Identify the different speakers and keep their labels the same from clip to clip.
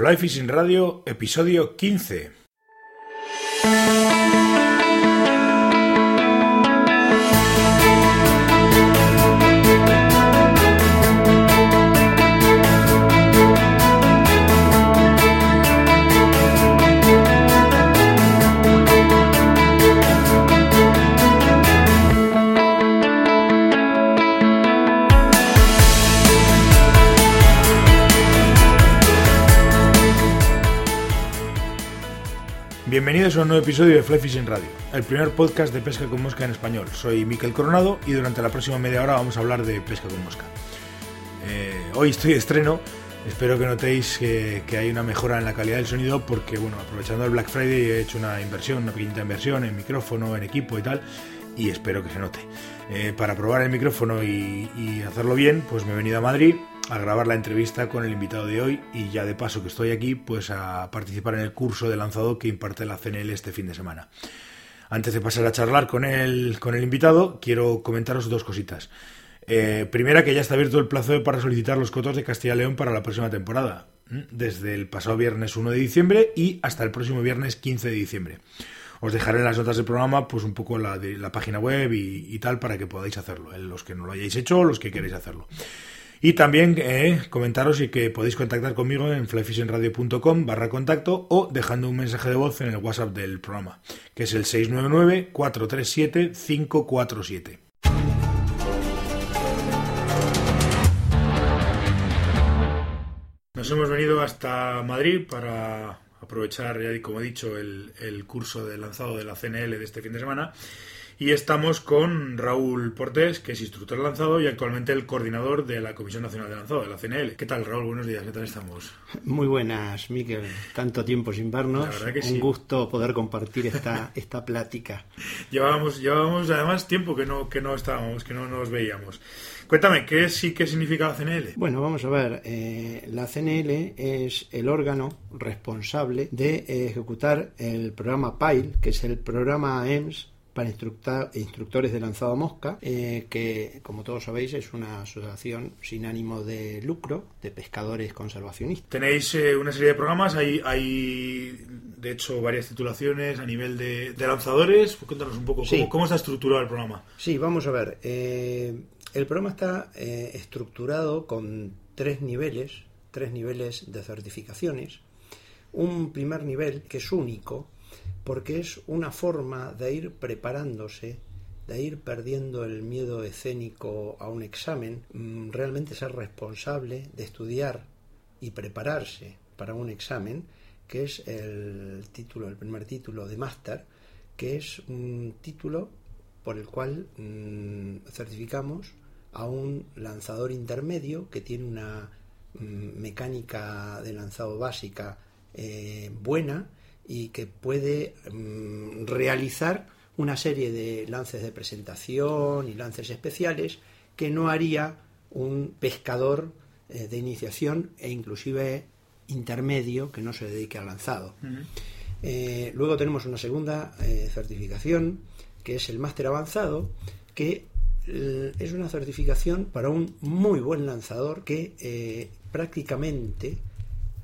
Speaker 1: Fly Fishing Radio, episodio 15. Bienvenidos a un nuevo episodio de Fly Fishing Radio, el primer podcast de pesca con mosca en español. Soy Miquel Coronado y durante la próxima media hora vamos a hablar de pesca con mosca. Eh, hoy estoy de estreno, espero que notéis que, hay una mejora en la calidad del sonido porque, bueno, aprovechando el Black Friday he hecho una inversión, una pequeñita inversión en micrófono, en equipo y tal, y espero que se note. Eh, para probar el micrófono y, y hacerlo bien, pues me he venido a Madrid a grabar la entrevista con el invitado de hoy y ya de paso que estoy aquí, pues a participar en el curso de lanzado que imparte la CNL este fin de semana. Antes de pasar a charlar con el, con el invitado, quiero comentaros dos cositas. Eh, primera, que ya está abierto el plazo para solicitar los cotos de Castilla y León para la próxima temporada, desde el pasado viernes 1 de diciembre y hasta el próximo viernes 15 de diciembre. Os dejaré en las notas del programa pues un poco la, de, la página web y, tal para que podáis hacerlo, los que no lo hayáis hecho o los que queréis hacerlo. Y también eh, comentaros y que podéis contactar conmigo en flyfishingradio.com barra contacto o dejando un mensaje de voz en el WhatsApp del programa, que es el 699-437-547. Nos hemos venido hasta Madrid para aprovechar, ya como he dicho, el, el curso de lanzado de la CNL de este fin de semana y estamos con Raúl Portés, que es instructor lanzado y actualmente el coordinador de la Comisión Nacional de Lanzado, de la CNL. ¿Qué tal, Raúl? Buenos días, ¿qué tal estamos?
Speaker 2: Muy buenas, Miquel. Tanto tiempo sin vernos.
Speaker 1: La verdad que
Speaker 2: Un
Speaker 1: sí.
Speaker 2: gusto poder compartir esta, esta plática.
Speaker 1: Llevábamos, llevábamos además tiempo que no, que no estábamos, que no nos veíamos. Cuéntame, ¿qué sí que significa la CNL?
Speaker 2: Bueno, vamos a ver. Eh, la CNL es el órgano responsable de ejecutar el programa PILE, que es el programa EMS para instructores de lanzado mosca, eh, que como todos sabéis es una asociación sin ánimo de lucro de pescadores conservacionistas.
Speaker 1: Tenéis eh, una serie de programas, hay, hay de hecho varias titulaciones a nivel de, de lanzadores. Cuéntanos un poco
Speaker 2: Sí.
Speaker 1: cómo, cómo está estructurado el programa.
Speaker 2: Sí, vamos a ver. Eh, el programa está eh, estructurado con tres niveles, tres niveles de certificaciones. Un primer nivel que es único, porque es una forma de ir preparándose, de ir perdiendo el miedo escénico a un examen, mm, realmente ser responsable de estudiar y prepararse para un examen, que es el título, el primer título de máster, que es un título por el cual mmm, certificamos a un lanzador intermedio que tiene una mmm, mecánica de lanzado básica eh, buena y que puede mmm, realizar una serie de lances de presentación y lances especiales que no haría un pescador eh, de iniciación e inclusive intermedio que no se dedique al lanzado. Uh -huh. eh, luego tenemos una segunda eh, certificación que es el máster avanzado que es una certificación para un muy buen lanzador que prácticamente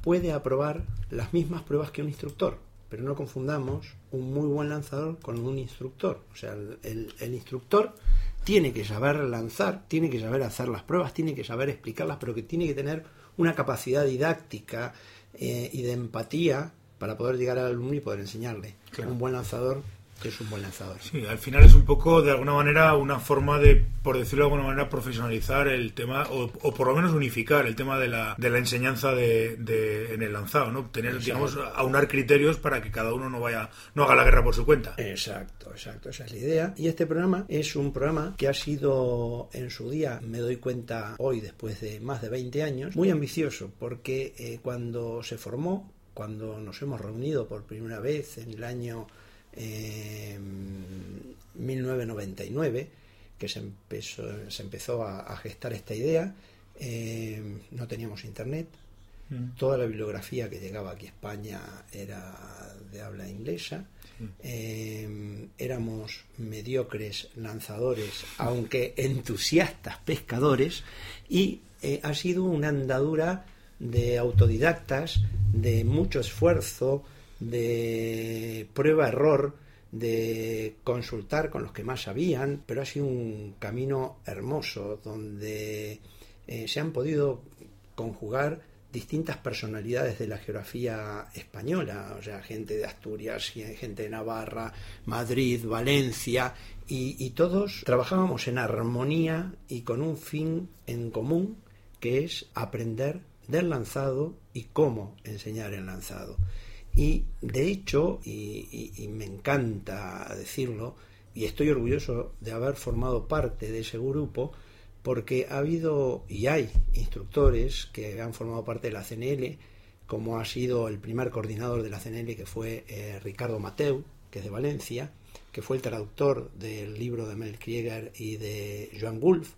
Speaker 2: puede aprobar las mismas pruebas que un instructor pero no confundamos un muy buen lanzador con un instructor. O sea, el, el, el, instructor tiene que saber lanzar, tiene que saber hacer las pruebas, tiene que saber explicarlas, pero que tiene que tener una capacidad didáctica eh, y de empatía para poder llegar al alumno y poder enseñarle. Claro. Un buen lanzador que es un buen lanzador.
Speaker 1: Sí, al final es un poco, de alguna manera, una forma de, por decirlo de alguna manera, profesionalizar el tema, o, o por lo menos unificar el tema de la, de la enseñanza de, de, en el lanzado, ¿no? Tener, exacto. digamos, aunar criterios para que cada uno no vaya, no haga la guerra por su cuenta.
Speaker 2: Exacto, exacto, esa es la idea. Y este programa es un programa que ha sido en su día, me doy cuenta hoy, después de más de 20 años, muy ambicioso, porque eh, cuando se formó, cuando nos hemos reunido por primera vez en el año eh, 1999 que se empezó, se empezó a, a gestar esta idea. Eh, no teníamos internet. Mm. Toda la bibliografía que llegaba aquí a España era de habla inglesa. Eh, éramos mediocres lanzadores, aunque entusiastas pescadores, y eh, ha sido una andadura de autodidactas, de mucho esfuerzo, de prueba-error, de consultar con los que más sabían, pero ha sido un camino hermoso donde eh, se han podido conjugar distintas personalidades de la geografía española, o sea, gente de Asturias, gente de Navarra, Madrid, Valencia, y, y, todos trabajábamos en armonía y con un fin en común, que es aprender del lanzado y cómo enseñar el lanzado. Y de hecho, y, me encanta decirlo, y estoy orgulloso de haber formado parte de ese grupo, porque ha habido y hay instructores que han formado parte de la CNL, como ha sido el primer coordinador de la CNL, que fue eh, Ricardo Mateu, que es de Valencia, que fue el traductor del libro de Mel Krieger y de Joan Wolf,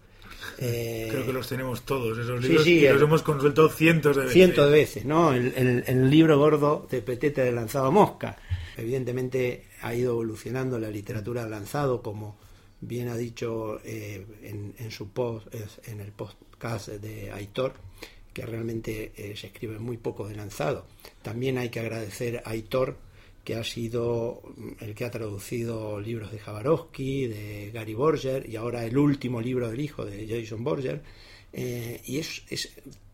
Speaker 1: eh, Creo que los tenemos todos, esos libros, y los hemos consultado cientos de veces.
Speaker 2: Cientos de veces, ¿no? El, libro gordo de Petete de Lanzado Mosca. Evidentemente ha ido evolucionando la literatura de lanzado, como bien ha dicho eh, en, su post, en el podcast de Aitor, que realmente eh, se escribe muy poco de lanzado. También hay que agradecer a Aitor que ha sido el que ha traducido libros de Jabarowski, de Gary Borger y ahora el último libro del hijo de Jason Borger. Eh, y es,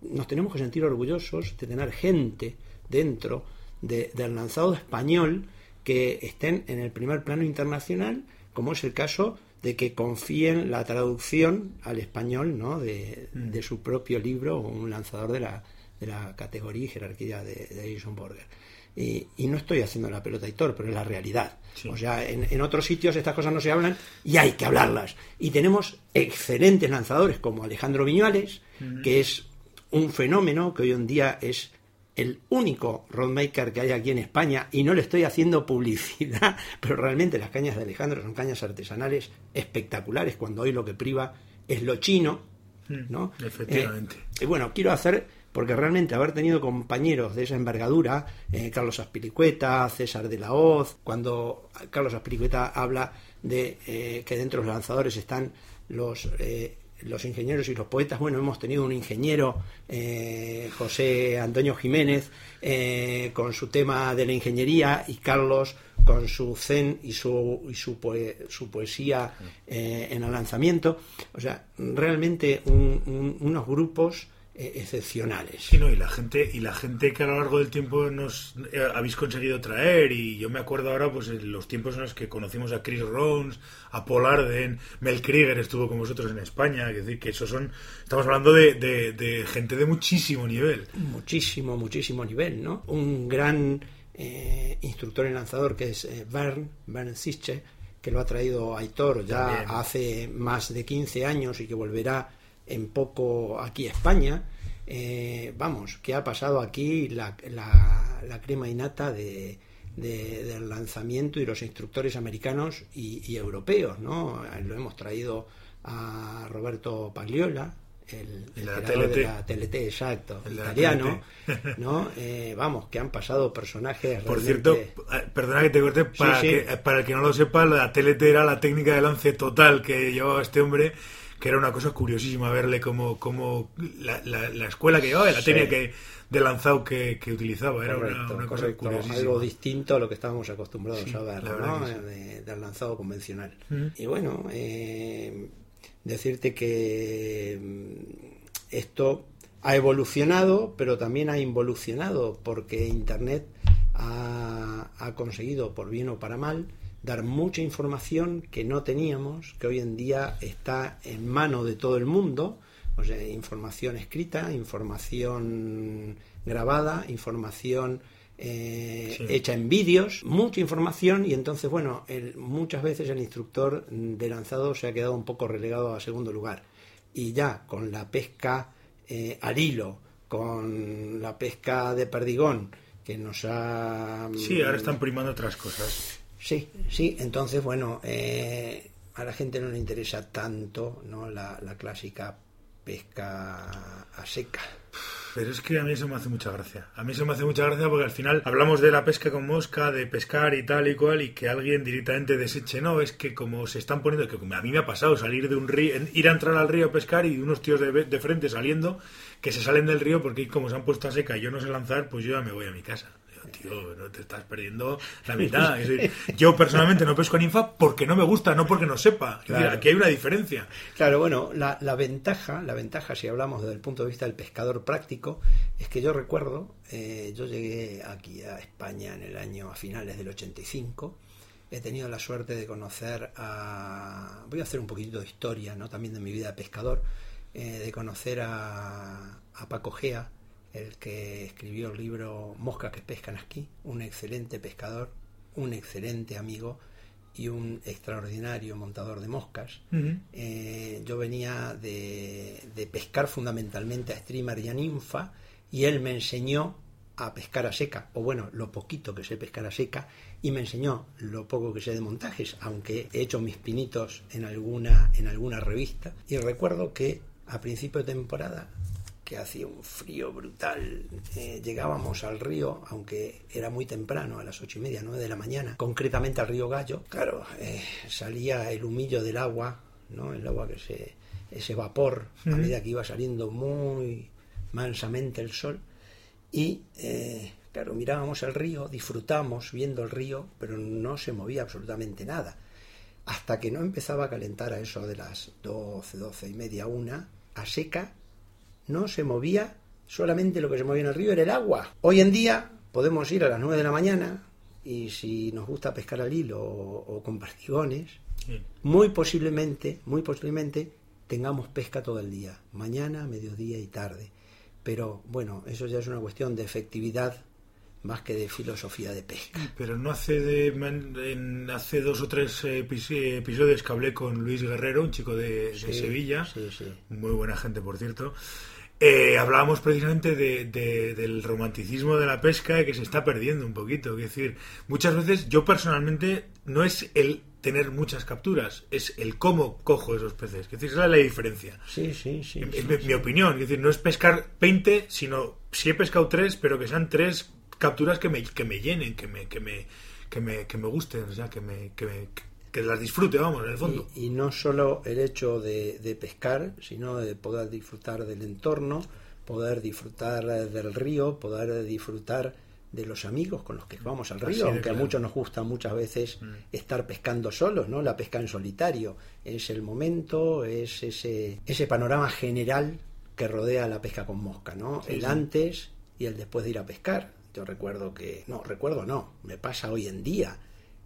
Speaker 2: nos tenemos que sentir orgullosos de tener gente dentro del lanzado español que estén en el primer plano internacional, como es el caso de que confíen la traducción al español ¿no? de, mm. su propio libro un lanzador de la, de la categoría y jerarquía de, de Jason Borger. Y, no estoy haciendo la pelota Hitor, pero es la realidad. O sea, en, otros sitios estas cosas no se hablan y hay que hablarlas. Y tenemos excelentes lanzadores como Alejandro Viñuales, que es un fenómeno que hoy en día es el único roadmaker que hay aquí en España y no le estoy haciendo publicidad, pero realmente las cañas de Alejandro son cañas artesanales espectaculares cuando hoy lo que priva es lo chino, ¿no?
Speaker 1: Efectivamente.
Speaker 2: Eh, y bueno, quiero hacer porque realmente haber tenido compañeros de esa envergadura, eh, Carlos Aspiricueta, César de la Hoz, cuando Carlos Aspiricueta habla de eh, que dentro de los lanzadores están los eh, los ingenieros y los poetas, bueno, hemos tenido un ingeniero, José Antonio Jiménez, con su tema de la ingeniería y Carlos con su zen y su, y su, su poesía en el lanzamiento. O sea, realmente unos grupos excepcionales.
Speaker 1: Sí, no, y la gente y la gente que a lo largo del tiempo nos eh, habéis conseguido traer y yo me acuerdo ahora pues en los tiempos en los que conocimos a Chris Rons, a Paul Arden, Mel Krieger estuvo con vosotros en España, es decir, que eso son estamos hablando de, de, gente de muchísimo nivel.
Speaker 2: Muchísimo, muchísimo nivel, ¿no? Un gran eh, instructor y lanzador que es Bern, Bern Siche, que lo ha traído Aitor ya hace más de 15 años y que volverá en poco aquí España. Eh, vamos, que ha pasado aquí la, la, crema innata de, del lanzamiento y los instructores americanos y, europeos, ¿no? Lo hemos traído a Roberto Pagliola, el, el de la TLT, exacto, el italiano, ¿no? Eh, vamos, que han pasado personajes.
Speaker 1: Por cierto, eh, perdona que te corte, para, Que, para el que no lo sepa, la TLT era la técnica de lance total que llevaba este hombre que era una cosa curiosísima verle como, como la, la, escuela que llevaba, la técnica que, de lanzado que, que utilizaba, era una, cosa curiosísima.
Speaker 2: Algo distinto a lo que estábamos acostumbrados a ver, ¿no? del lanzado convencional. Y bueno, eh, decirte que mm, esto ha evolucionado, pero también ha involucionado, porque Internet ha, ha conseguido, por bien o para mal, dar mucha información que no teníamos, que hoy en día está en mano de todo el mundo, o sea, información escrita, información grabada, información eh, hecha en vídeos, mucha información y entonces, bueno, muchas veces el instructor de lanzado se ha quedado un poco relegado a segundo lugar. Y ya con la pesca eh, al hilo, con la pesca de perdigón, que nos ha...
Speaker 1: Sí, ahora están primando otras cosas.
Speaker 2: Sí, sí, entonces, bueno, eh, a la gente no le interesa tanto ¿no? la, clásica pesca a seca.
Speaker 1: Pero es que a mí eso me hace mucha gracia. A mí eso me hace mucha gracia porque al final hablamos de la pesca con mosca, de pescar y tal y cual, y que alguien directamente deseche, no, es que como se están poniendo, que a mí me ha pasado salir de un río, ir a entrar al río a pescar y unos tíos de, de frente saliendo, que se salen del río porque como se han puesto a seca y yo no sé lanzar, pues yo ya me voy a mi casa tío, no te estás perdiendo la mitad. yo personalmente no pesco ninfa porque no me gusta, no porque no sepa. aquí hay una diferencia.
Speaker 2: Claro, bueno, la, ventaja, la ventaja, si hablamos desde el punto de vista del pescador práctico, es que yo recuerdo, eh, yo llegué aquí a España en el año a finales del 85. He tenido la suerte de conocer a. Voy a hacer un poquito de historia, ¿no? También de mi vida de pescador. Eh, de conocer a, a Paco Gea, el que escribió el libro Moscas que pescan aquí, un excelente pescador, un excelente amigo y un extraordinario montador de moscas. Eh, yo venía de, pescar fundamentalmente a streamer y a ninfa y él me enseñó a pescar a seca, o bueno, lo poquito que sé pescar a seca, y me enseñó lo poco que sé de montajes, aunque he hecho mis pinitos en alguna, en alguna revista. Y recuerdo que a principio de temporada que hacía un frío brutal. Eh, llegábamos al río, aunque era muy temprano, a las ocho y media, nueve de la mañana, concretamente al río Gallo. Claro, eh, salía el humillo del agua, ¿no? El agua que se. ese vapor, a medida que iba saliendo muy mansamente el sol. Y, eh, claro, mirábamos el río, disfrutamos viendo el río, pero no se movía absolutamente nada. Hasta que no empezaba a calentar a eso de las doce, doce y media, una, a seca, no se movía, solamente lo que se movía en el río era el agua. Hoy en día podemos ir a las 9 de la mañana y si nos gusta pescar al hilo o, con perdigones, muy posiblemente, muy posiblemente tengamos pesca todo el día, mañana, mediodía y tarde. Pero bueno, eso ya es una cuestión de efectividad más que de filosofía de pesca.
Speaker 1: Pero no hace de hace dos o tres episodios que hablé con Luis Guerrero, un chico de, Sevilla, muy buena gente por cierto, eh, hablábamos precisamente del romanticismo de la pesca y que se está perdiendo un poquito. Es decir, muchas veces yo personalmente no es el tener muchas capturas, es el cómo cojo esos peces. Es decir, esa es la diferencia.
Speaker 2: Sí, sí, sí.
Speaker 1: Es mi, opinión. Es decir, no es pescar 20, sino si he pescado 3, pero que sean 3 capturas que me, que me llenen, que me, que me, que me, que me gusten, o sea, que me, que me que las disfrute, vamos, en el fondo.
Speaker 2: Y, no solo el hecho de, pescar, sino de poder disfrutar del entorno, poder disfrutar del río, poder disfrutar de los amigos con los que vamos al río, aunque a muchos nos gusta muchas veces mm. estar pescando solos, ¿no? La pesca en solitario es el momento, es ese, ese panorama general que rodea la pesca con mosca, ¿no? el antes y el después de ir a pescar. Yo recuerdo que, no, recuerdo no, me pasa hoy en día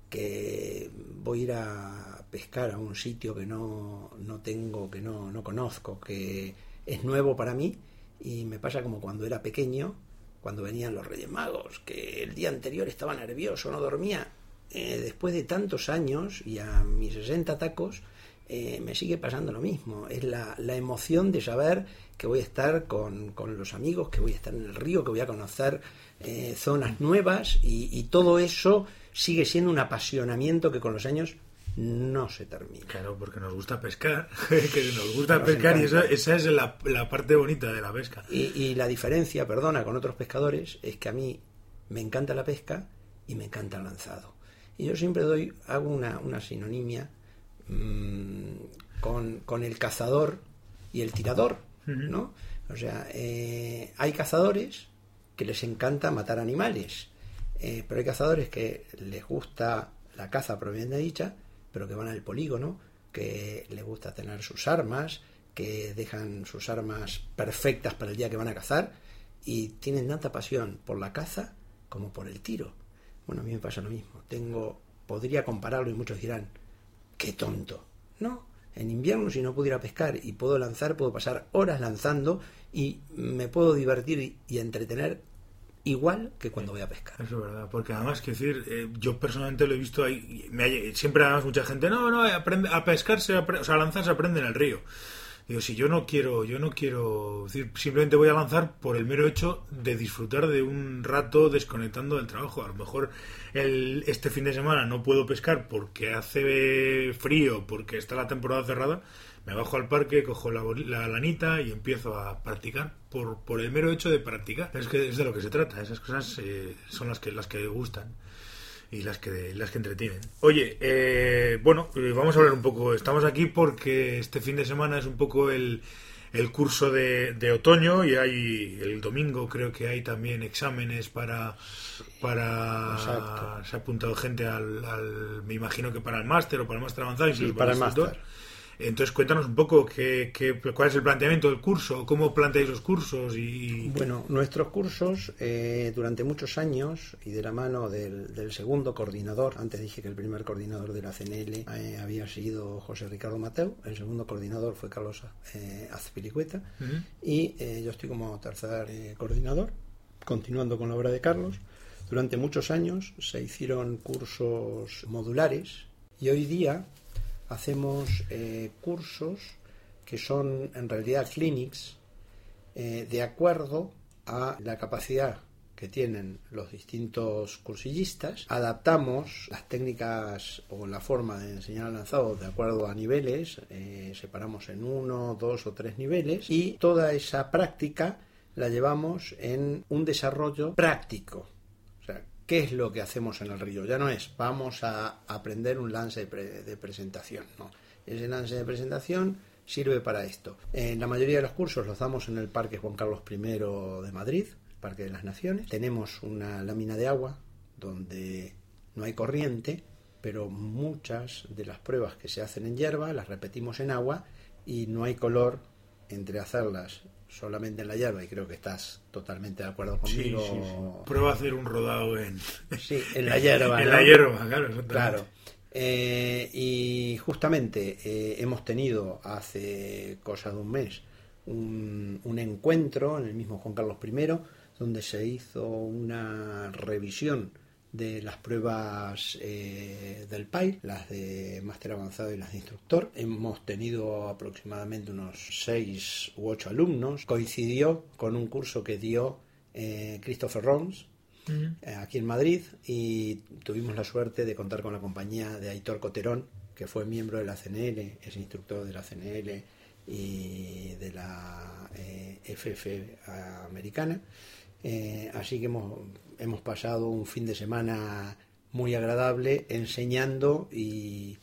Speaker 2: que voy a ir a pescar a un sitio que no, no tengo, que no, no conozco, que es nuevo para mí y me pasa como cuando era pequeño, cuando venían los Reyes Magos, que el día anterior estaba nervioso, no dormía. Eh, después de tantos años y a mis 60 tacos, eh, me sigue pasando lo mismo. Es la, la, emoción de saber que voy a estar con, con, los amigos, que voy a estar en el río, que voy a conocer eh, zonas nuevas y, y todo eso sigue siendo un apasionamiento que con los años no se termina.
Speaker 1: Claro, porque nos gusta pescar, que nos gusta pescar y esa, es la, parte bonita de la pesca.
Speaker 2: Y, la diferencia, perdona, con otros pescadores es que a mí me encanta la pesca y me encanta el lanzado. Y yo siempre doy, hago una, una sinonimia mm, con, el cazador y el tirador, ¿no? O sea, eh, hay cazadores que les encanta matar animales eh, pero hay cazadores que les gusta la caza propiamente dicha, pero que van al polígono, que les gusta tener sus armas, que dejan sus armas perfectas para el día que van a cazar y tienen tanta pasión por la caza como por el tiro. Bueno, a mí me pasa lo mismo. Tengo, podría compararlo y muchos dirán, qué tonto. No, en invierno si no pudiera pescar y puedo lanzar, puedo pasar horas lanzando y me puedo divertir y entretener igual que cuando voy a pescar.
Speaker 1: Es verdad, porque además, que decir, eh, yo personalmente lo he visto ahí, me, siempre además mucha gente, no, no, aprende, a pescarse, o sea, a lanzar se aprende en el río. Digo, si yo no quiero, yo no quiero, decir, simplemente voy a lanzar por el mero hecho de disfrutar de un rato desconectando del trabajo. A lo mejor el, este fin de semana no puedo pescar porque hace frío, porque está la temporada cerrada, me bajo al parque, cojo la, la lanita y empiezo a practicar por, por el mero hecho de practicar. Es que es de lo que se trata, esas cosas eh, son las que, las que gustan y las que las que entretienen. Oye, eh, bueno, eh, vamos a hablar un poco. Estamos aquí porque este fin de semana es un poco el, el curso de, de, otoño y hay el domingo creo que hay también exámenes para para se ha apuntado gente al, al, me imagino que para el máster o para el máster avanzado y
Speaker 2: sí, para el máster
Speaker 1: entonces, cuéntanos un poco qué, qué, cuál es el planteamiento del curso, cómo planteáis los cursos. y
Speaker 2: Bueno, nuestros cursos eh, durante muchos años y de la mano del, del, segundo coordinador, antes dije que el primer coordinador de la CNL eh, había sido José Ricardo Mateo, el segundo coordinador fue Carlos eh, Azpilicueta uh -huh. y eh, yo estoy como tercer coordinador, continuando con la obra de Carlos. Durante muchos años se hicieron cursos modulares y hoy día hacemos eh, cursos que son en realidad clinics eh, de acuerdo a la capacidad que tienen los distintos cursillistas, adaptamos las técnicas o la forma de enseñar al lanzado de acuerdo a niveles, eh, separamos en uno, dos o tres niveles y toda esa práctica la llevamos en un desarrollo práctico. ¿Qué es lo que hacemos en el río? Ya no es vamos a aprender un lance de, pre de presentación, no. Ese lance de presentación sirve para esto. En la mayoría de los cursos los damos en el Parque Juan Carlos I de Madrid, Parque de las Naciones. Tenemos una lámina de agua donde no hay corriente, pero muchas de las pruebas que se hacen en hierba las repetimos en agua y no hay color entre hacerlas solamente en la hierba y creo que estás totalmente de acuerdo conmigo.
Speaker 1: Sí, sí, sí. Prueba a hacer un rodado en,
Speaker 2: sí, en la hierba.
Speaker 1: en ¿no? la hierba, claro.
Speaker 2: Claro. Eh, y justamente eh, hemos tenido hace cosa de un mes un, un, encuentro en el mismo Juan Carlos I donde se hizo una revisión de las pruebas eh, del PAI, las de máster avanzado y las de instructor. Hemos tenido aproximadamente unos seis u ocho alumnos. Coincidió con un curso que dio eh, Christopher Rons, uh -huh. aquí en Madrid y tuvimos la suerte de contar con la compañía de Aitor Coterón, que fue miembro de la CNL, es instructor de la CNL y de la eh, FF americana. Eh, así que hemos, hemos, pasado un fin de semana muy agradable enseñando y,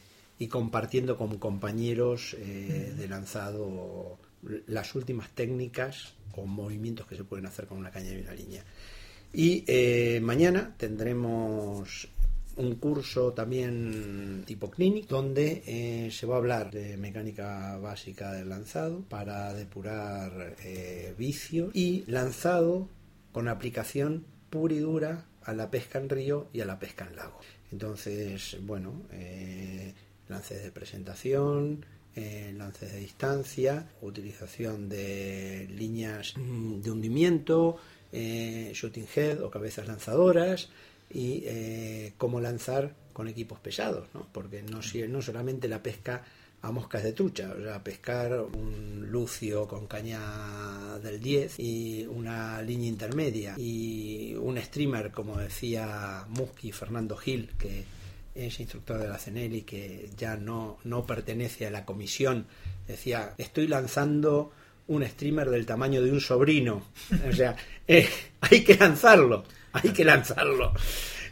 Speaker 2: compartiendo con compañeros eh, de lanzado las últimas técnicas o movimientos que se pueden hacer con una caña y una línea. Y eh, mañana tendremos un curso también tipo clinic donde se va a hablar de mecánica básica del lanzado para depurar vicios y lanzado con aplicación pura y dura a la pesca en río y a la pesca en lago. Entonces, bueno, eh, lances de presentación, eh, lances de distancia, utilización de líneas de hundimiento, eh, shooting head o cabezas lanzadoras y eh, cómo lanzar con equipos pesados, ¿no? porque no, no solamente la pesca a moscas de trucha, o sea, pescar un lucio con caña del 10 y una línea intermedia y un streamer, como decía Musky Fernando Gil, que es instructor de la CNL y que ya no, no pertenece a la comisión, decía, estoy lanzando un streamer del tamaño de un sobrino, o sea, eh, hay que lanzarlo, hay que lanzarlo.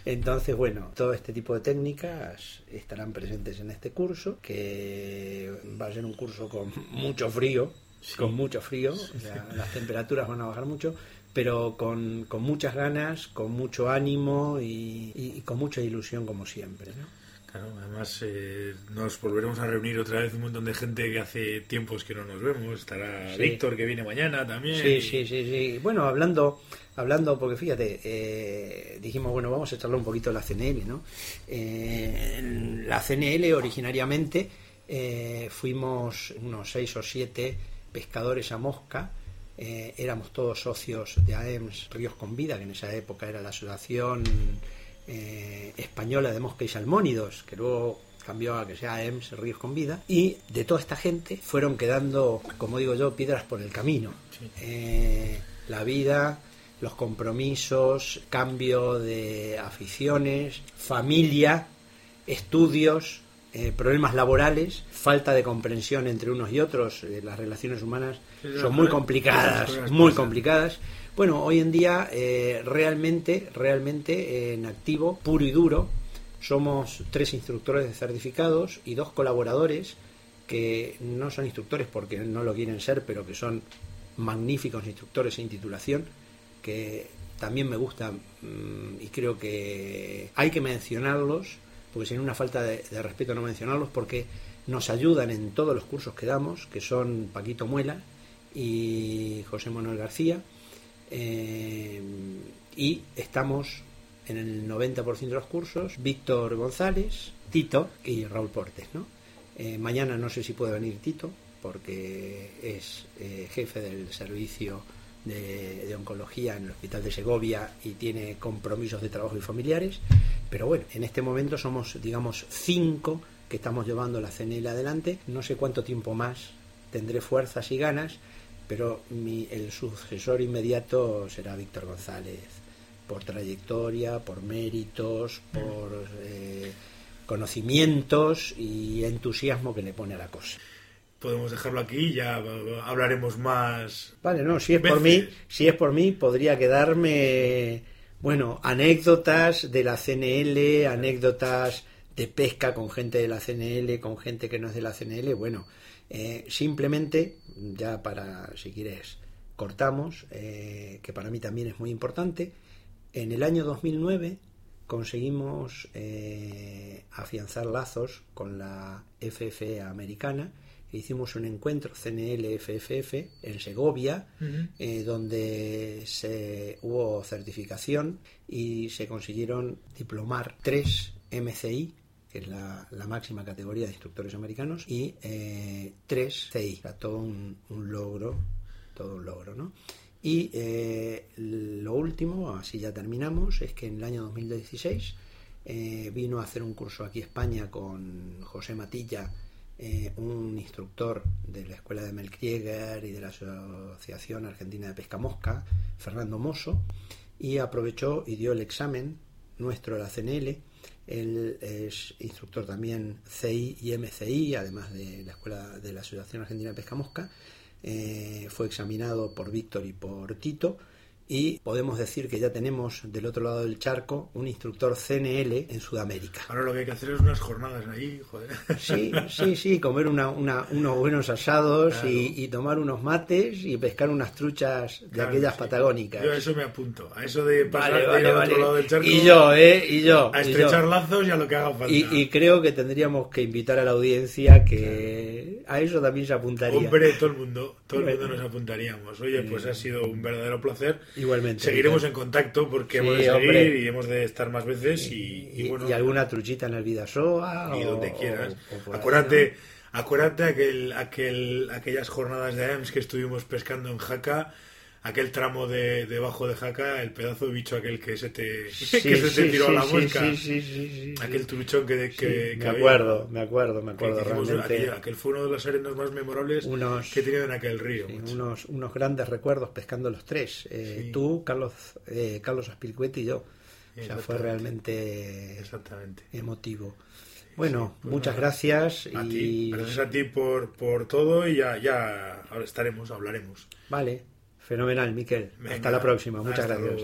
Speaker 2: Entonces, bueno, todo este tipo de técnicas estarán presentes en este curso, que va a ser un curso con mucho frío, sí. con mucho frío, sí, o sea, las temperaturas van a bajar mucho, pero con, con muchas ganas, con mucho ánimo y, y, y, con mucha ilusión como siempre. ¿no?
Speaker 1: Claro, además eh, nos volveremos a reunir otra vez un montón de gente que hace tiempos que no nos vemos. Estará sí. Víctor que viene mañana también.
Speaker 2: Sí, sí, sí, sí. Bueno, hablando hablando, porque fíjate, eh, dijimos, bueno, vamos a echarle un poquito a la CNL, ¿no? Eh, la CNL originariamente eh, fuimos unos seis o siete pescadores a mosca, eh, éramos todos socios de AEMS Ríos con Vida, que en esa época era la asociación eh, española de mosca y salmónidos, que luego cambió a que sea AEMS Ríos con Vida, y de toda esta gente fueron quedando, como digo yo, piedras por el camino. Sí. Eh, la vida, los compromisos, cambio de aficiones, familia, estudios, eh, problemas laborales, falta de comprensión entre unos y otros, eh, las relaciones humanas son muy complicadas, muy complicadas. Bueno, hoy en día eh, realmente, realmente en activo, puro y duro, somos tres instructores de certificados y dos colaboradores que no son instructores porque no lo quieren ser, pero que son magníficos instructores sin titulación, que también me gustan mm, y creo que hay que mencionarlos, porque sería una falta de, respeto no mencionarlos, porque nos ayudan en todos los cursos que damos, que son Paquito Muela y José Manuel García, eh, y estamos en el 90% de los cursos Víctor González, Tito y Raúl Portes. ¿no? Eh, mañana no sé si puede venir Tito, porque es eh, jefe del servicio de, oncología en el Hospital de Segovia y tiene compromisos de trabajo y familiares. Pero bueno, en este momento somos, digamos, cinco que estamos llevando la CNL adelante. No sé cuánto tiempo más tendré fuerzas y ganas, pero mi, el sucesor inmediato será Víctor González, por trayectoria, por méritos, por eh, conocimientos y entusiasmo que le pone a la cosa
Speaker 1: podemos dejarlo aquí ya hablaremos más.
Speaker 2: Vale, no, si es por mí, si es por mí, podría quedarme, bueno, anécdotas de la CNL, anécdotas de pesca con gente de la CNL, con gente que no es de la CNL, bueno, eh, simplemente, ya para, si quieres, cortamos, eh, que para mí también es muy importante, en el año 2009 conseguimos eh, afianzar lazos con la FFE americana, hicimos un encuentro CNL-FFF en Segovia, eh, donde se hubo certificación y se consiguieron diplomar tres MCI, que es la, máxima categoría de instructores americanos, y eh, tres CI, todo un, logro, todo un logro, ¿no? Y eh, lo último, así ya terminamos, es que en el año 2016 vino a hacer un curso aquí en España con José Matilla, eh, un instructor de la Escuela de Melkrieger y de la Asociación Argentina de Pesca Mosca, Fernando Mosso, y aprovechó y dio el examen nuestro la CNL. Él es instructor también CI y MCI, además de la Escuela de la Asociación Argentina de Pesca Mosca. Eh, fue examinado por Víctor y por Tito y podemos decir que ya tenemos del otro lado del charco un instructor CNL en Sudamérica.
Speaker 1: Ahora lo que hay que hacer es unas jornadas ahí, joder.
Speaker 2: Sí, sí, sí, comer una, unos buenos asados y, tomar unos mates y pescar unas truchas de aquellas patagónicas.
Speaker 1: Yo a eso me apunto, a eso de pasar del otro lado del charco.
Speaker 2: Y yo, ¿eh? Y yo.
Speaker 1: A estrechar lazos y a lo que haga falta.
Speaker 2: Y, creo que tendríamos que invitar a la audiencia que a eso también se apuntaría.
Speaker 1: Hombre, todo el mundo, todo el mundo nos apuntaríamos. Oye, pues ha sido un verdadero placer
Speaker 2: Igualmente.
Speaker 1: Seguiremos en contacto porque hemos de seguir y hemos de estar más veces y,
Speaker 2: y, bueno, y alguna truchita en el Vidasoa
Speaker 1: y donde quieras. acuérdate, acuérdate aquel, aquel, aquellas jornadas de AMS que estuvimos pescando en Jaca aquel tramo de debajo de Jaca, el pedazo de bicho aquel que se te, que se te tiró a la muesca. aquel truchón que, que,
Speaker 2: me acuerdo, me acuerdo, me acuerdo realmente.
Speaker 1: Aquel, fue uno de los arenas más memorables que he tenido en aquel río.
Speaker 2: unos, unos grandes recuerdos pescando los tres. Eh, tú, Carlos, eh, Carlos Aspilcuete y yo. O sea, fue realmente
Speaker 1: Exactamente.
Speaker 2: emotivo. Bueno, pues muchas gracias.
Speaker 1: A y... ti. Gracias a ti por, por todo y ya, ya estaremos, hablaremos.
Speaker 2: Vale. Fenomenal, Miquel. Hasta la próxima. Muchas gracias.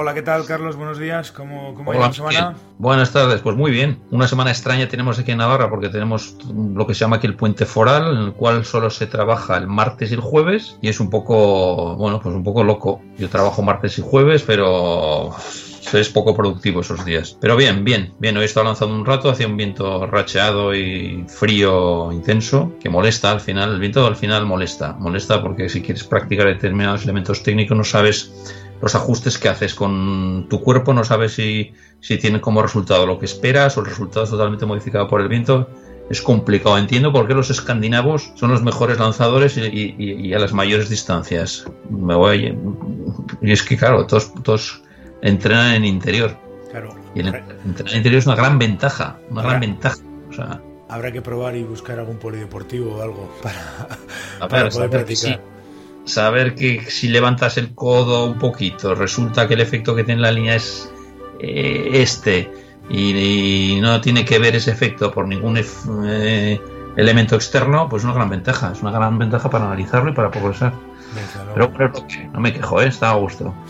Speaker 1: Hola, ¿qué tal, Carlos? Buenos días. ¿Cómo, cómo la semana?
Speaker 3: Buenas tardes. Pues muy bien. Una semana extraña tenemos aquí en Navarra porque tenemos lo que se llama aquí el puente foral, en el cual solo se trabaja el martes y el jueves y es un poco, bueno, pues un poco loco. Yo trabajo martes y jueves, pero es poco productivo esos días. Pero bien, bien, bien. Hoy he estado lanzando un rato, hacía un viento racheado y frío intenso que molesta al final. El viento al final molesta. Molesta porque si quieres practicar determinados elementos técnicos no sabes los ajustes que haces con tu cuerpo, no sabes si, si tiene como resultado lo que esperas o el resultado es totalmente modificado por el viento. Es complicado. Entiendo por qué los escandinavos son los mejores lanzadores y, a las mayores distancias. Me voy. Y es que, claro, todos, todos entrenan en interior.
Speaker 1: Claro.
Speaker 3: Y el entrenar en interior es una gran ventaja. Una gran ventaja. O sea,
Speaker 1: Habrá que probar y buscar algún polideportivo o algo para, poder practicar
Speaker 3: saber que si levantas el codo un poquito, resulta que el efecto que tiene la línea es eh, este y, no tiene que ver ese efecto por ningún eh, elemento externo, pues es una gran ventaja, es una gran ventaja para analizarlo y para progresar. Pero no me quejo, ¿eh? está a gusto.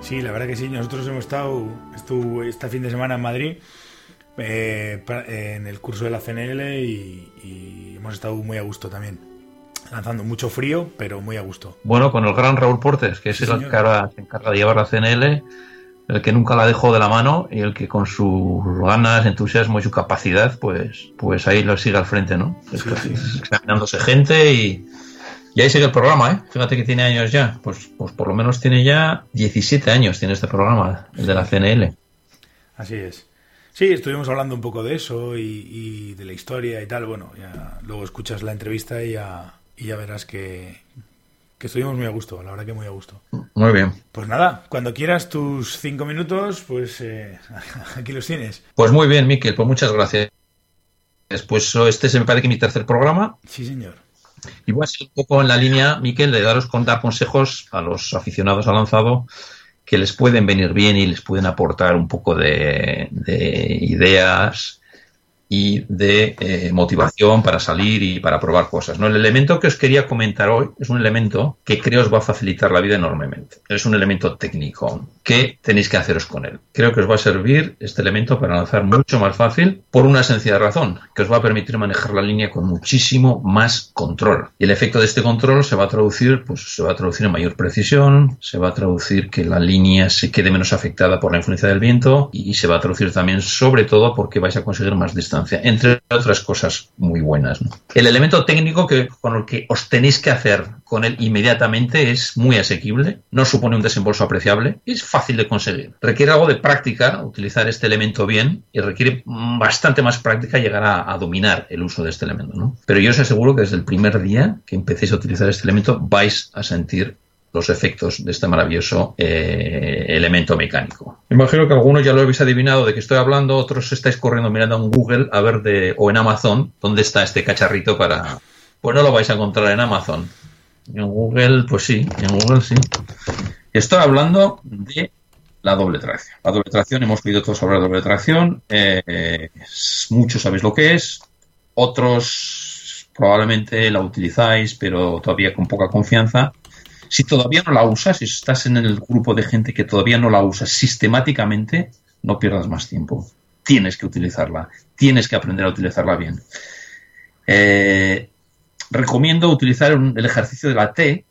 Speaker 1: Sí, la verdad que sí, nosotros hemos estado, estuve este fin de semana en Madrid en el curso de la CNL y hemos estado muy a gusto también lanzando mucho frío, pero muy a gusto.
Speaker 3: Bueno, con el gran Raúl Portes, que es el que se encarga de llevar la CNL, el que nunca la dejó de la mano y el que con sus ganas, entusiasmo y su capacidad, pues, pues ahí lo sigue al frente, ¿no? Examinándose gente y, y ahí sigue el programa, ¿eh? Fíjate que tiene años ya, pues, pues por lo menos tiene ya 17 años tiene este programa, el de la CNL.
Speaker 1: Así es. Sí, estuvimos hablando un poco de eso y, y de la historia y tal. Bueno, ya luego escuchas la entrevista y ya, y ya verás que, estuvimos muy a gusto, la verdad que muy a gusto.
Speaker 3: Muy bien.
Speaker 1: Pues nada, cuando quieras tus cinco minutos, pues eh, aquí los tienes.
Speaker 3: Pues muy bien, Miquel, pues muchas gracias. Pues este se me parece que mi tercer programa.
Speaker 1: Sí, señor.
Speaker 3: Y voy a ser un poco en la línea, Miquel, de daros con dar consejos a los aficionados al lanzado que les pueden venir bien y les pueden aportar un poco de, de ideas y de eh, motivación para salir y para probar cosas. ¿no? El elemento que os quería comentar hoy es un elemento que creo os va a facilitar la vida enormemente. Es un elemento técnico que tenéis que haceros con él. Creo que os va a servir este elemento para lanzar mucho más fácil por una sencilla razón, que os va a permitir manejar la línea con muchísimo más control. Y el efecto de este control se va a traducir, pues se va a traducir en mayor precisión, se va a traducir que la línea se quede menos afectada por la influencia del viento y se va a traducir también sobre todo porque vais a conseguir más distancia entre otras cosas muy buenas. El elemento técnico que, con el que os tenéis que hacer con él inmediatamente es muy asequible, no supone un desembolso apreciable, es fácil de conseguir. Requiere algo de práctica utilizar este elemento bien y requiere bastante más práctica llegar a, dominar el uso de este elemento. Pero yo os aseguro que desde el primer día que empecéis a utilizar este elemento vais a sentir los efectos de este maravilloso eh, elemento mecánico. Imagino que algunos ya lo habéis adivinado de que estoy hablando, otros estáis corriendo mirando en Google a ver de, o en Amazon dónde está este cacharrito para... Pues no lo vais a encontrar en Amazon. En Google, pues sí, en Google sí. Estoy hablando de la doble tracción. La doble tracción, hemos oído todos hablar de doble tracción. Eh, muchos sabéis lo que es. Otros probablemente la utilizáis, pero todavía con poca confianza. Si todavía no la usas, si estás en el grupo de gente que todavía no la usa sistemáticamente, no pierdas más tiempo. Tienes que utilizarla, tienes que aprender a utilizarla bien. Eh, recomiendo utilizar el ejercicio de la T,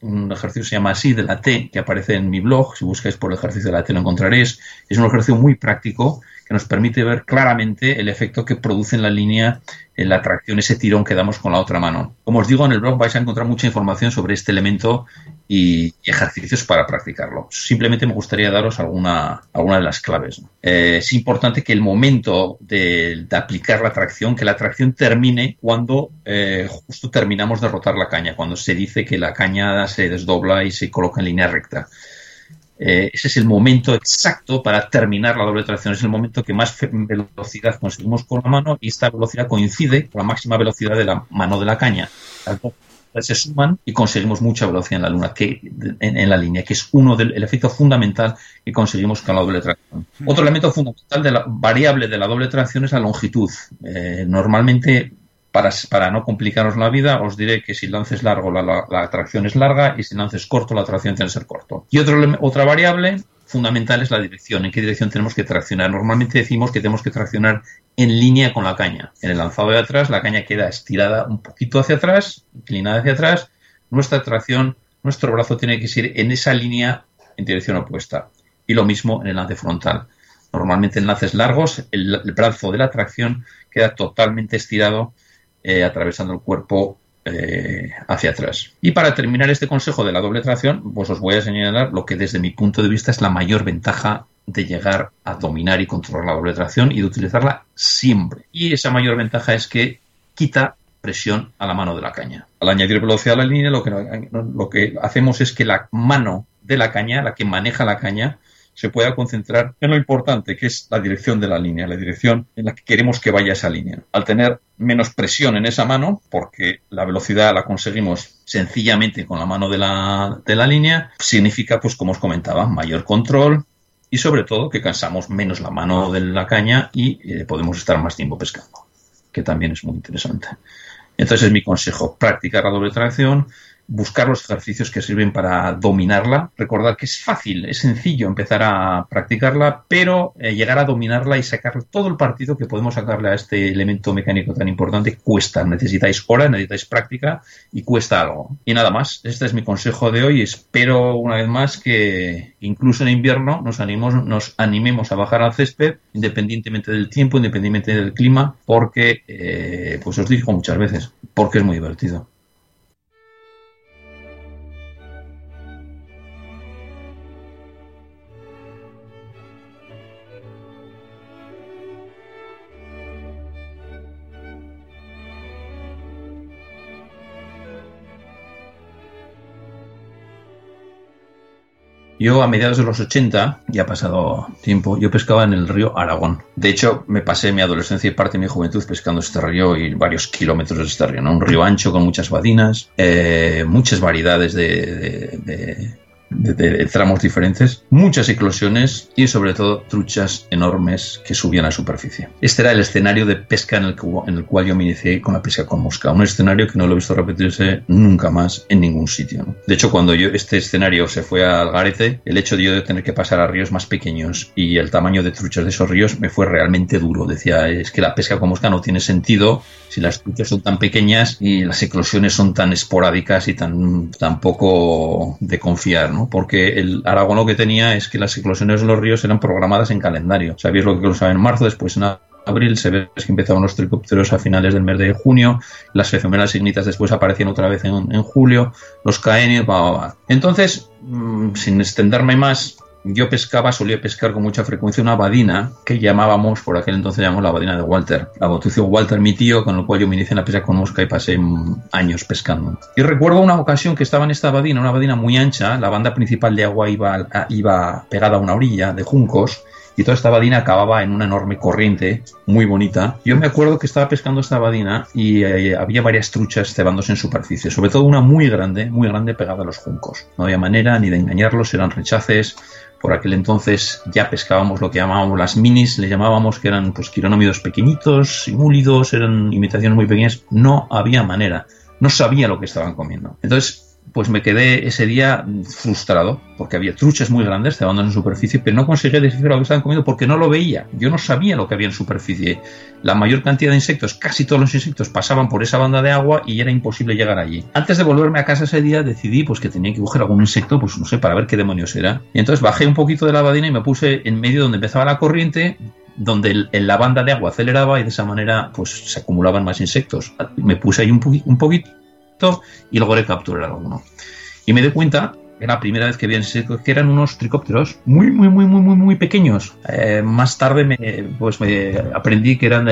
Speaker 3: un ejercicio se llama así, de la T, que aparece en mi blog, si buscáis por el ejercicio de la T lo encontraréis. Es un ejercicio muy práctico que nos permite ver claramente el efecto que produce en la línea en la tracción, ese tirón que damos con la otra mano. Como os digo, en el blog vais a encontrar mucha información sobre este elemento y, ejercicios para practicarlo. Simplemente me gustaría daros alguna, alguna de las claves. Eh, es importante que el momento de, aplicar la tracción, que la tracción termine cuando eh, justo terminamos de rotar la caña, cuando se dice que la caña se desdobla y se coloca en línea recta. Eh, ese es el momento exacto para terminar la doble tracción. Es el momento que más velocidad conseguimos con la mano y esta velocidad coincide con la máxima velocidad de la mano de la caña. se suman y conseguimos mucha velocidad en la luna, que, en, la línea, que es uno del efecto fundamental que conseguimos con la doble tracción. Otro elemento fundamental de la variable de la doble tracción es la longitud. Eh, normalmente para, no complicaros la vida, os diré que si lances largo la, la, tracción es larga y si lances corto la tracción tiene que ser corto. Y otra variable fundamental es la dirección, en qué dirección tenemos que traccionar. Normalmente decimos que tenemos que traccionar en línea con la caña. En el lanzado de atrás la caña queda estirada un poquito hacia atrás, inclinada hacia atrás. Nuestra tracción, nuestro brazo tiene que ir en esa línea en dirección opuesta. Y lo mismo en el lance frontal. Normalmente en lances largos el brazo de la tracción queda totalmente estirado eh, atravesando el cuerpo eh, hacia atrás. Y para terminar este consejo de la doble tracción, pues os voy a señalar lo que desde mi punto de vista es la mayor ventaja de llegar a dominar y controlar la doble tracción y de utilizarla siempre. Y esa mayor ventaja es que quita presión a la mano de la caña. Al añadir velocidad a la línea, lo que, lo que hacemos es que la mano de la caña, la que maneja la caña, se pueda concentrar en lo importante, que es la dirección de la línea, la dirección en la que queremos que vaya esa línea. Al tener menos presión en esa mano, porque la velocidad la conseguimos sencillamente con la mano de la, de la línea, significa, pues como os comentaba, mayor control, y sobre todo que cansamos menos la mano de la caña y eh, podemos estar más tiempo pescando, que también es muy interesante. Entonces es mi consejo, practicar la doble tracción, buscar los ejercicios que sirven para dominarla. Recordar que es fácil, es sencillo empezar a practicarla, pero eh, llegar a dominarla y sacar todo el partido que podemos sacarle a este elemento mecánico tan importante cuesta. Necesitáis horas, necesitáis práctica y cuesta algo. Y nada más, este es mi consejo de hoy. Espero una vez más que incluso en invierno nos, animemos, nos animemos a bajar al césped, independientemente del tiempo, independientemente del clima, porque, eh, pues os digo muchas veces, porque es muy divertido. Yo a mediados de los 80, ya ha pasado tiempo, yo pescaba en el río Aragón. De hecho, me pasé mi adolescencia y parte de mi juventud pescando este río y varios kilómetros de este río. ¿no? Un río ancho con muchas badinas, eh, muchas variedades de, de, tramos diferentes, muchas eclosiones y sobre todo truchas enormes que subían a superficie. Este era el escenario de pesca en el, en el cual yo me inicié con la pesca con mosca, un escenario que no lo he visto repetirse nunca más en ningún sitio. De hecho, cuando yo este escenario se fue al garete, el hecho de yo de tener que pasar a ríos más pequeños y el tamaño de truchas de esos ríos me fue realmente duro. Decía, es que la pesca con mosca no tiene sentido si las truchas son tan pequeñas y las eclosiones son tan esporádicas y tan, tan poco de confiar, ¿no? Porque el Aragón lo que tenía es que las eclosiones de los ríos eran programadas en calendario. Sabéis lo que cruzaba en marzo, después en abril, se ve que empezaban los tricópteros a finales del mes de junio, las efemeras ignitas después aparecían otra vez en, julio, los caenios, va, Entonces, mm, sin extenderme más, yo pescaba, solía pescar con mucha frecuencia una badina que llamábamos, por aquel entonces llamamos la badina de Walter. La bautizó Walter, mi tío, con el cual yo me inicié en la pesca con mosca y pasé años pescando. Y recuerdo una ocasión que estaba en esta badina, una badina muy ancha, la banda principal de agua iba, iba pegada a una orilla de juncos y toda esta badina acababa en una enorme corriente muy bonita. Yo me acuerdo que estaba pescando esta badina y eh, había varias truchas cebándose en superficie, sobre todo una muy grande, muy grande pegada a los juncos. No había manera ni de engañarlos, eran rechaces. Por aquel entonces ya pescábamos lo que llamábamos las minis, le llamábamos que eran pues quironómidos pequeñitos, simúlidos, eran imitaciones muy pequeñas. No había manera. No sabía lo que estaban comiendo. Entonces pues me quedé ese día frustrado porque había truchas muy grandes cebando en superficie, pero no conseguía descifrar lo que estaban comiendo porque no lo veía. Yo no sabía lo que había en superficie. La mayor cantidad de insectos, casi todos los insectos, pasaban por esa banda de agua y era imposible llegar allí. Antes de volverme a casa ese día decidí pues que tenía que coger algún insecto, pues no sé, para ver qué demonios era. Y entonces bajé un poquito de la badina y me puse en medio donde empezaba la corriente, donde la banda de agua aceleraba y de esa manera pues se acumulaban más insectos. Me puse ahí un, un poquito y logré capturar alguno. Y me di cuenta, era la primera vez que vi en que eran unos tricópteros muy, muy, muy, muy, muy, muy pequeños. Eh, más tarde me, pues me aprendí que eran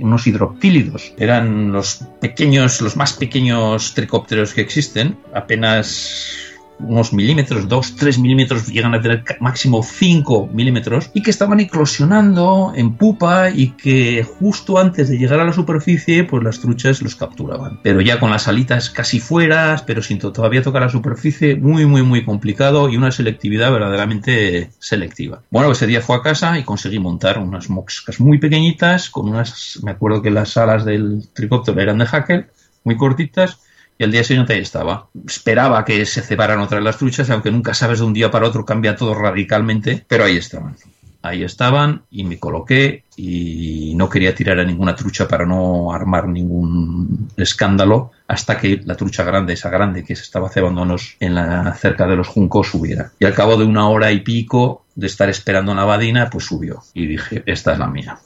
Speaker 3: unos hidroptílidos. Eran los pequeños, los más pequeños tricópteros que existen, apenas unos milímetros, 2, 3 milímetros, llegan a tener máximo 5 milímetros, y que estaban eclosionando en pupa y que justo antes de llegar a la superficie, pues las truchas los capturaban. Pero ya con las alitas casi fuera, pero sin todavía tocar la superficie, muy, muy, muy complicado y una selectividad verdaderamente selectiva. Bueno, ese día fue a casa y conseguí montar unas moscas muy pequeñitas, con unas, me acuerdo que las alas del tricóptero eran de hacker, muy cortitas, y día siguiente ahí estaba. Esperaba que se cebaran otras las truchas, aunque nunca sabes de un día para otro, cambia todo radicalmente, pero ahí estaban. Ahí estaban y me coloqué y no quería tirar a ninguna trucha para no armar ningún escándalo hasta que la trucha grande, esa grande que se estaba cebándonos en la cerca de los juncos, subiera. Y al cabo de una hora y pico de estar esperando en la badina, pues subió. Y dije, esta es la mía.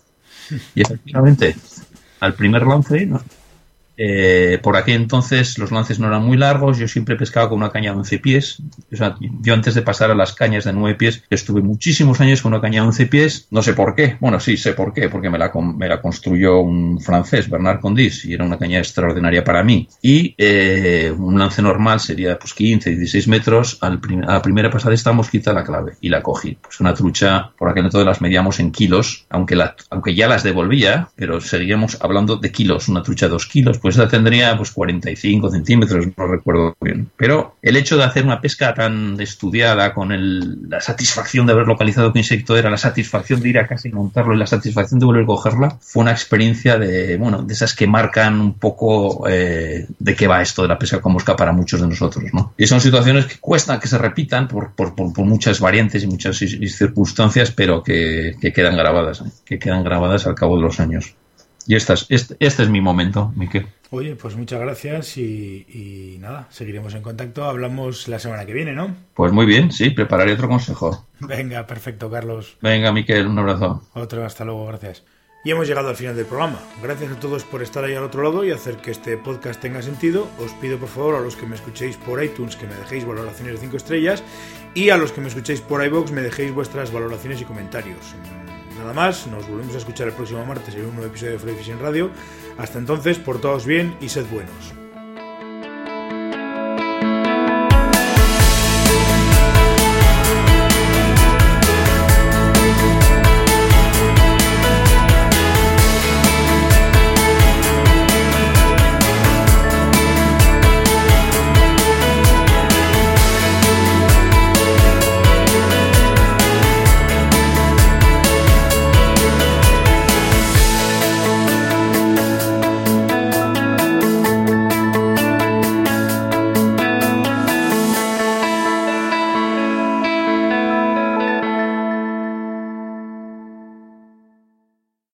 Speaker 3: Y efectivamente, al primer lance, eh, por aquel entonces los lances no eran muy largos, yo siempre pescaba con una caña de 11 pies. O sea, yo antes de pasar a las cañas de 9 pies, estuve muchísimos años con una caña de 11 pies, no sé por qué, bueno, sí sé por qué, porque me la, me la construyó un francés, Bernard Condis, y era una caña extraordinaria para mí. Y eh, un lance normal sería pues 15, 16 metros, al a la primera pasada esta mosquita la clave y la cogí. Pues una trucha, por aquel entonces las medíamos en kilos, aunque, la, aunque ya las devolvía, pero seguíamos hablando de kilos, una trucha de 2 kilos, pues esta tendría pues 45 centímetros, no recuerdo bien. Pero el hecho de hacer una pesca tan estudiada, con el, la satisfacción de haber localizado qué insecto era, la satisfacción de ir a casa y montarlo y la satisfacción de volver a cogerla, fue una experiencia de, bueno, de esas que marcan un poco eh, de qué va esto de la pesca con mosca para muchos de nosotros, ¿no? Y son situaciones que cuestan que se repitan por, por, por, muchas variantes y muchas circunstancias, pero que, que quedan grabadas, ¿eh? que quedan grabadas al cabo de los años. Y este es, este, este es mi momento, Miquel.
Speaker 1: Oye, pues muchas gracias y, nada, seguiremos en contacto. Hablamos la semana que viene, ¿no?
Speaker 3: Pues muy bien, sí, prepararé otro consejo.
Speaker 1: Venga, perfecto, Carlos.
Speaker 3: Venga, Miquel, un abrazo.
Speaker 1: Otro, hasta luego, gracias. Y hemos llegado al final del programa. Gracias a todos por estar ahí al otro lado y hacer que este podcast tenga sentido. Os pido por favor a los que me escuchéis por iTunes que me dejéis valoraciones de 5 estrellas y a los que me escuchéis por iBox me dejéis vuestras valoraciones y comentarios. Nada más, nos volvemos a escuchar el próximo martes en un nuevo episodio de Fly Fishing Radio. Hasta entonces, por todos bien y sed buenos.